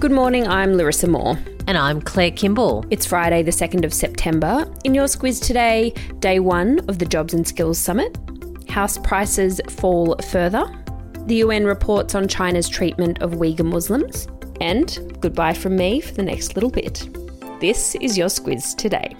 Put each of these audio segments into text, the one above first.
Good morning, I'm Larissa Moore. And I'm Claire Kimball. It's Friday, the 2nd of September. In your Squiz today, day one of the Jobs and Skills Summit. House prices fall further. The UN reports on China's treatment of Uyghur Muslims. And goodbye from me for the next little bit. This is your Squiz today.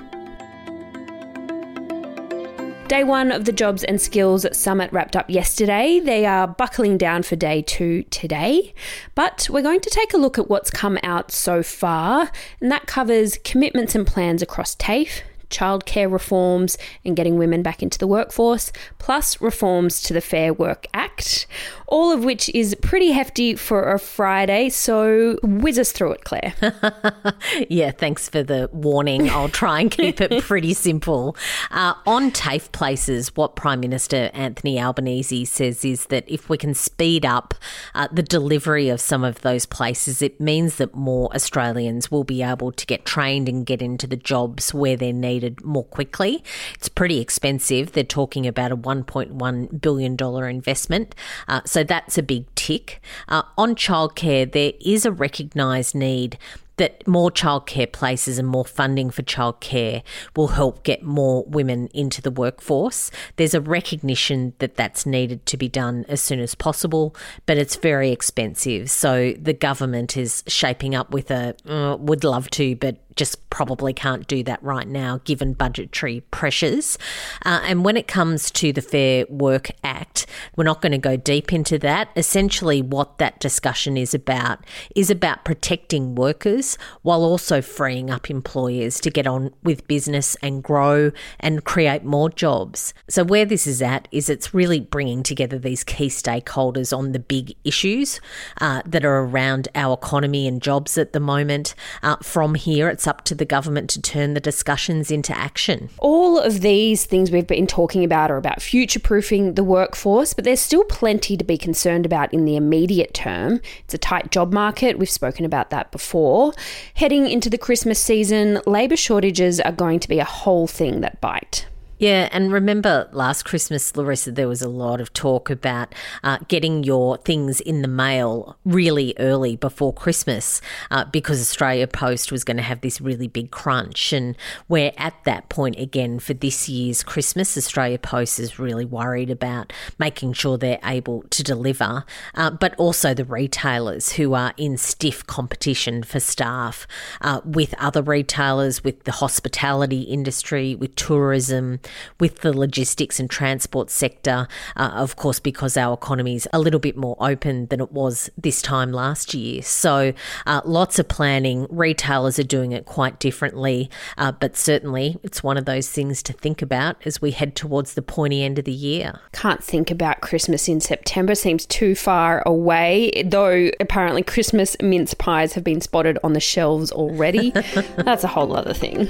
Day one of the Jobs and Skills Summit wrapped up yesterday. They are buckling down for day two today. But we're going to take a look at what's come out so far, and that covers commitments and plans across TAFE, childcare reforms and getting women back into the workforce, plus reforms to the Fair Work Act, all of which is pretty hefty for a Friday. So whiz us through it, Claire. yeah, thanks for the warning. I'll try and keep it pretty simple. Uh, on TAFE places, what Prime Minister Anthony Albanese says is that if we can speed up uh, the delivery of some of those places, it means that more Australians will be able to get trained and get into the jobs where they're needed more quickly. It's pretty expensive. They're talking about a $1.1 billion investment. Uh, so that's a big tick. Uh, on childcare, there is a recognised need that more childcare places and more funding for childcare will help get more women into the workforce. There's a recognition that that's needed to be done as soon as possible, but it's very expensive. So the government is shaping up with a uh, would love to, but just probably can't do that right now given budgetary pressures. Uh, and when it comes to the Fair Work Act, we're not going to go deep into that. Essentially, what that discussion is about is about protecting workers while also freeing up employers to get on with business and grow and create more jobs. So, where this is at is it's really bringing together these key stakeholders on the big issues uh, that are around our economy and jobs at the moment. Uh, from here, it's up to the government to turn the discussions into action. All of these things we've been talking about are about future proofing the workforce, but there's still plenty to be concerned about in the immediate term. It's a tight job market. We've spoken about that before. Heading into the Christmas season, labour shortages are going to be a whole thing that bite. Yeah, and remember last Christmas, Larissa, there was a lot of talk about uh, getting your things in the mail really early before Christmas uh, because Australia Post was going to have this really big crunch. And we're at that point again for this year's Christmas. Australia Post is really worried about making sure they're able to deliver, uh, but also the retailers who are in stiff competition for staff uh, with other retailers, with the hospitality industry, with tourism with the logistics and transport sector, uh, of course, because our economy is a little bit more open than it was this time last year. So, uh, lots of planning. Retailers are doing it quite differently, uh, but certainly it's one of those things to think about as we head towards the pointy end of the year. Can't think about Christmas in September, seems too far away, though apparently Christmas mince pies have been spotted on the shelves already. That's a whole other thing.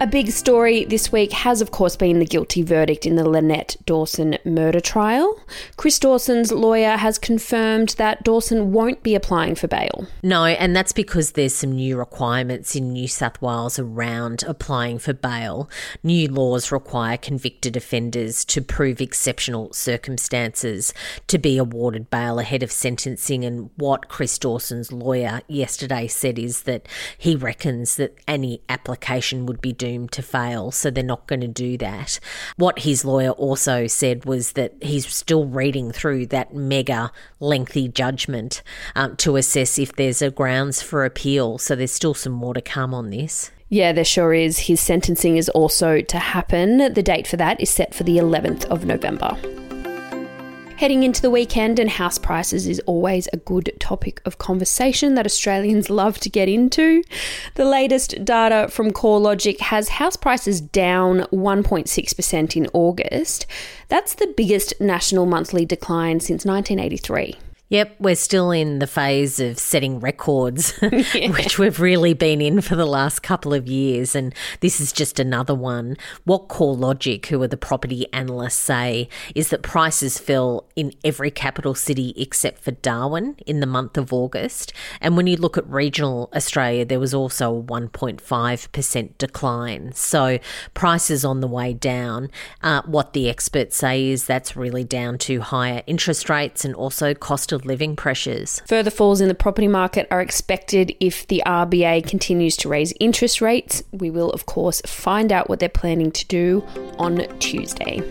A big story this week has, of course, been the guilty verdict in the Lynette Dawson murder trial. Chris Dawson's lawyer has confirmed that Dawson won't be applying for bail. No, and that's because there's some new requirements in New South Wales around applying for bail. New laws require convicted offenders to prove exceptional circumstances to be awarded bail ahead of sentencing. And what Chris Dawson's lawyer yesterday said is that he reckons that any application would be due doomed to fail, so they're not going to do that. What his lawyer also said was that he's still reading through that mega lengthy judgment um, to assess if there's a grounds for appeal. So there's still some more to come on this. Yeah, there sure is. His sentencing is also to happen. The date for that is set for the 11th of November. Heading into the weekend, and house prices is always a good topic of conversation that Australians love to get into. The latest data from CoreLogic has house prices down 1.6% in August. That's the biggest national monthly decline since 1983. Yep, we're still in the phase of setting records, which we've really been in for the last couple of years. And this is just another one. What CoreLogic, who are the property analysts, say is that prices fell in every capital city except for Darwin in the month of August. And when you look at regional Australia, there was also a 1.5% decline. So prices on the way down. Uh, what the experts say is that's really down to higher interest rates and also cost of living pressures. Further falls in the property market are expected if the RBA continues to raise interest rates. We will, of course, find out what they're planning to do on Tuesday.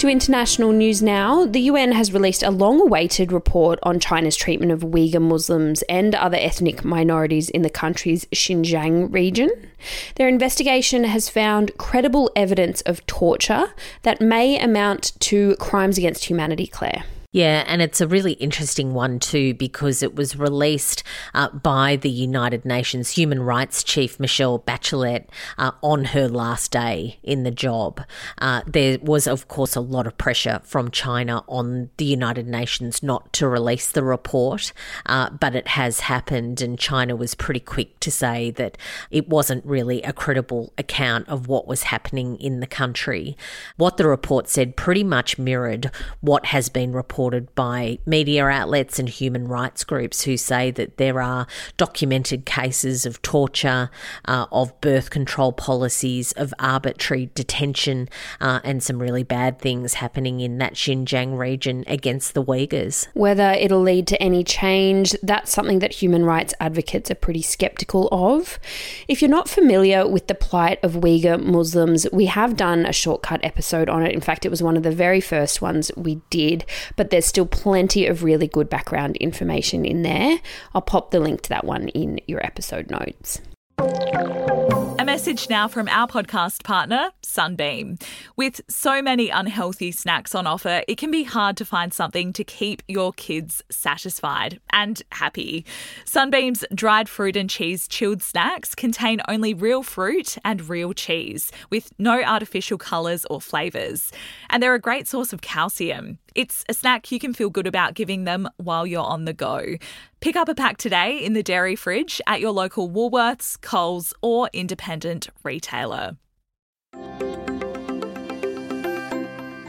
To international news now, the UN has released a long awaited report on China's treatment of Uyghur Muslims and other ethnic minorities in the country's Xinjiang region. Their investigation has found credible evidence of torture that may amount to crimes against humanity, Claire. Yeah, and it's a really interesting one too because it was released uh, by the United Nations Human Rights Chief Michelle Bachelet uh, on her last day in the job. Uh, there was, of course, a lot of pressure from China on the United Nations not to release the report, uh, but it has happened, and China was pretty quick to say that it wasn't really a credible account of what was happening in the country. What the report said pretty much mirrored what has been reported by media outlets and human rights groups who say that there are documented cases of torture, uh, of birth control policies, of arbitrary detention, uh, and some really bad things happening in that Xinjiang region against the Uyghurs. Whether it'll lead to any change, that's something that human rights advocates are pretty skeptical of. If you're not familiar with the plight of Uyghur Muslims, we have done a shortcut episode on it. In fact, it was one of the very first ones we did, but there's still plenty of really good background information in there. I'll pop the link to that one in your episode notes. A message now from our podcast partner, Sunbeam. With so many unhealthy snacks on offer, it can be hard to find something to keep your kids satisfied and happy. Sunbeam's dried fruit and cheese chilled snacks contain only real fruit and real cheese, with no artificial colours or flavours. And they're a great source of calcium. It's a snack you can feel good about giving them while you're on the go. Pick up a pack today in the dairy fridge at your local Woolworths, Coles, or independent retailer.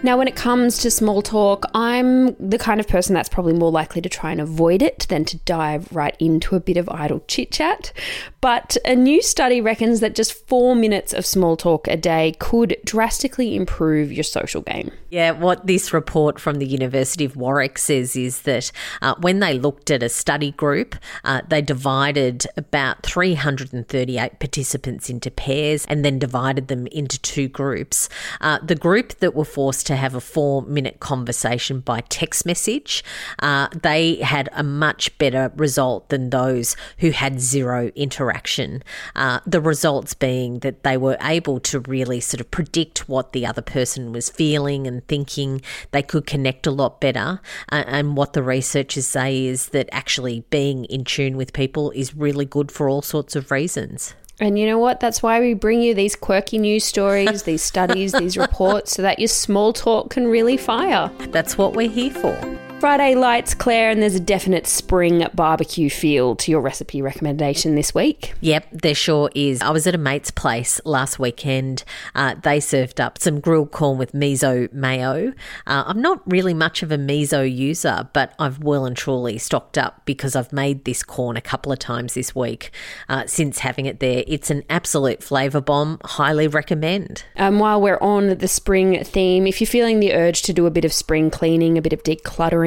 Now, when it comes to small talk, I'm the kind of person that's probably more likely to try and avoid it than to dive right into a bit of idle chit chat. But a new study reckons that just four minutes of small talk a day could drastically improve your social game. Yeah, what this report from the University of Warwick says is that uh, when they looked at a study group, uh, they divided about 338 participants into pairs and then divided them into two groups. Uh, the group that were forced to have a four minute conversation by text message, uh, they had a much better result than those who had zero interaction. Uh, the results being that they were able to really sort of predict what the other person was feeling and thinking. They could connect a lot better. Uh, and what the researchers say is that actually being in tune with people is really good for all sorts of reasons. And you know what? That's why we bring you these quirky news stories, these studies, these reports, so that your small talk can really fire. That's what we're here for. Friday Lites, Claire, and there's a definite spring barbecue feel to your recipe recommendation this week. Yep, there sure is. I was at a mate's place last weekend. Uh, they served up some grilled corn with miso mayo. Uh, I'm not really much of a miso user, but I've well and truly stocked up because I've made this corn a couple of times this week uh, since having it there. It's an absolute flavour bomb. Highly recommend. Um, while we're on the spring theme, if you're feeling the urge to do a bit of spring cleaning, a bit of decluttering,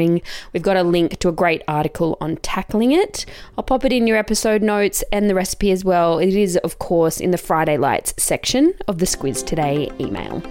We've got a link to a great article on tackling it. I'll pop it in your episode notes and the recipe as well. It is, of course, in the Friday Lites section of the Squiz Today email.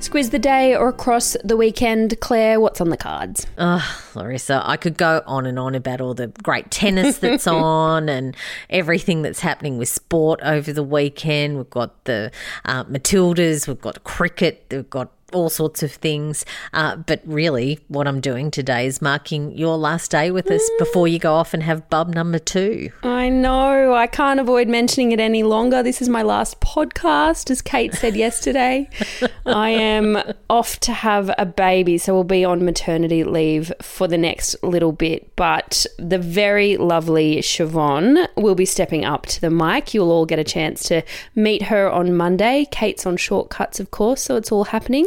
Squiz the day or across the weekend, Claire, what's on the cards? Oh, Larissa, I could go on and on about all the great tennis that's on and everything that's happening with sport over the weekend. We've got the uh, Matildas, we've got cricket, we've got all sorts of things. Uh, but really, what I'm doing today is marking your last day with us before you go off and have bub number two. I know. I can't avoid mentioning it any longer. This is my last podcast, as Kate said yesterday. I am off to have a baby, so we'll be on maternity leave for the next little bit. But the very lovely Siobhan will be stepping up to the mic. You'll all get a chance to meet her on Monday. Kate's on shortcuts, of course, so it's all happening.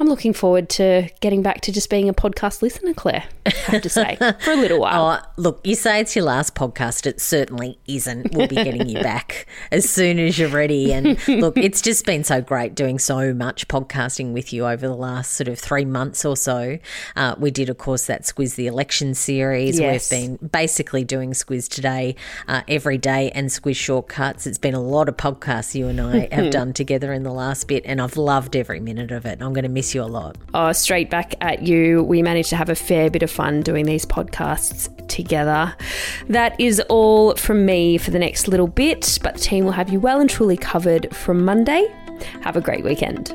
I'm looking forward to getting back to just being a podcast listener, Claire, I have to say, for a little while. Oh, look, you say it's your last podcast. It certainly isn't. We'll be getting you back as soon as you're ready. And look, it's just been so great doing so much podcasting with you over the last sort of three months or so. Uh, we did, of course, that Squiz the Election series. Yes. We've been basically doing Squiz today uh, every day and Squiz shortcuts. It's been a lot of podcasts you and I have done together in the last bit, and I've loved every minute of it. I'm going to miss you a lot. Oh, straight back at you. We managed to have a fair bit of fun doing these podcasts together. That is all from me for the next little bit, but the team will have you well and truly covered from Monday. Have a great weekend.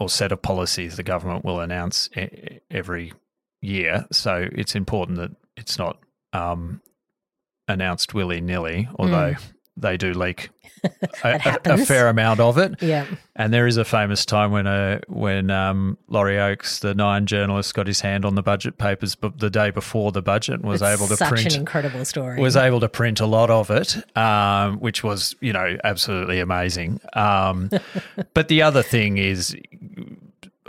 or set of policies the government will announce every year. So it's important that it's not um, announced willy nilly, although they do leak a, a, a fair amount of it. Yeah. And there is a famous time when uh, when um, Laurie Oakes, the Nine journalist, got his hand on the budget papers, but the day before the budget and was It's able to such print an incredible story. was able to print a lot of it, um, which was you know absolutely amazing. Um, but the other thing is.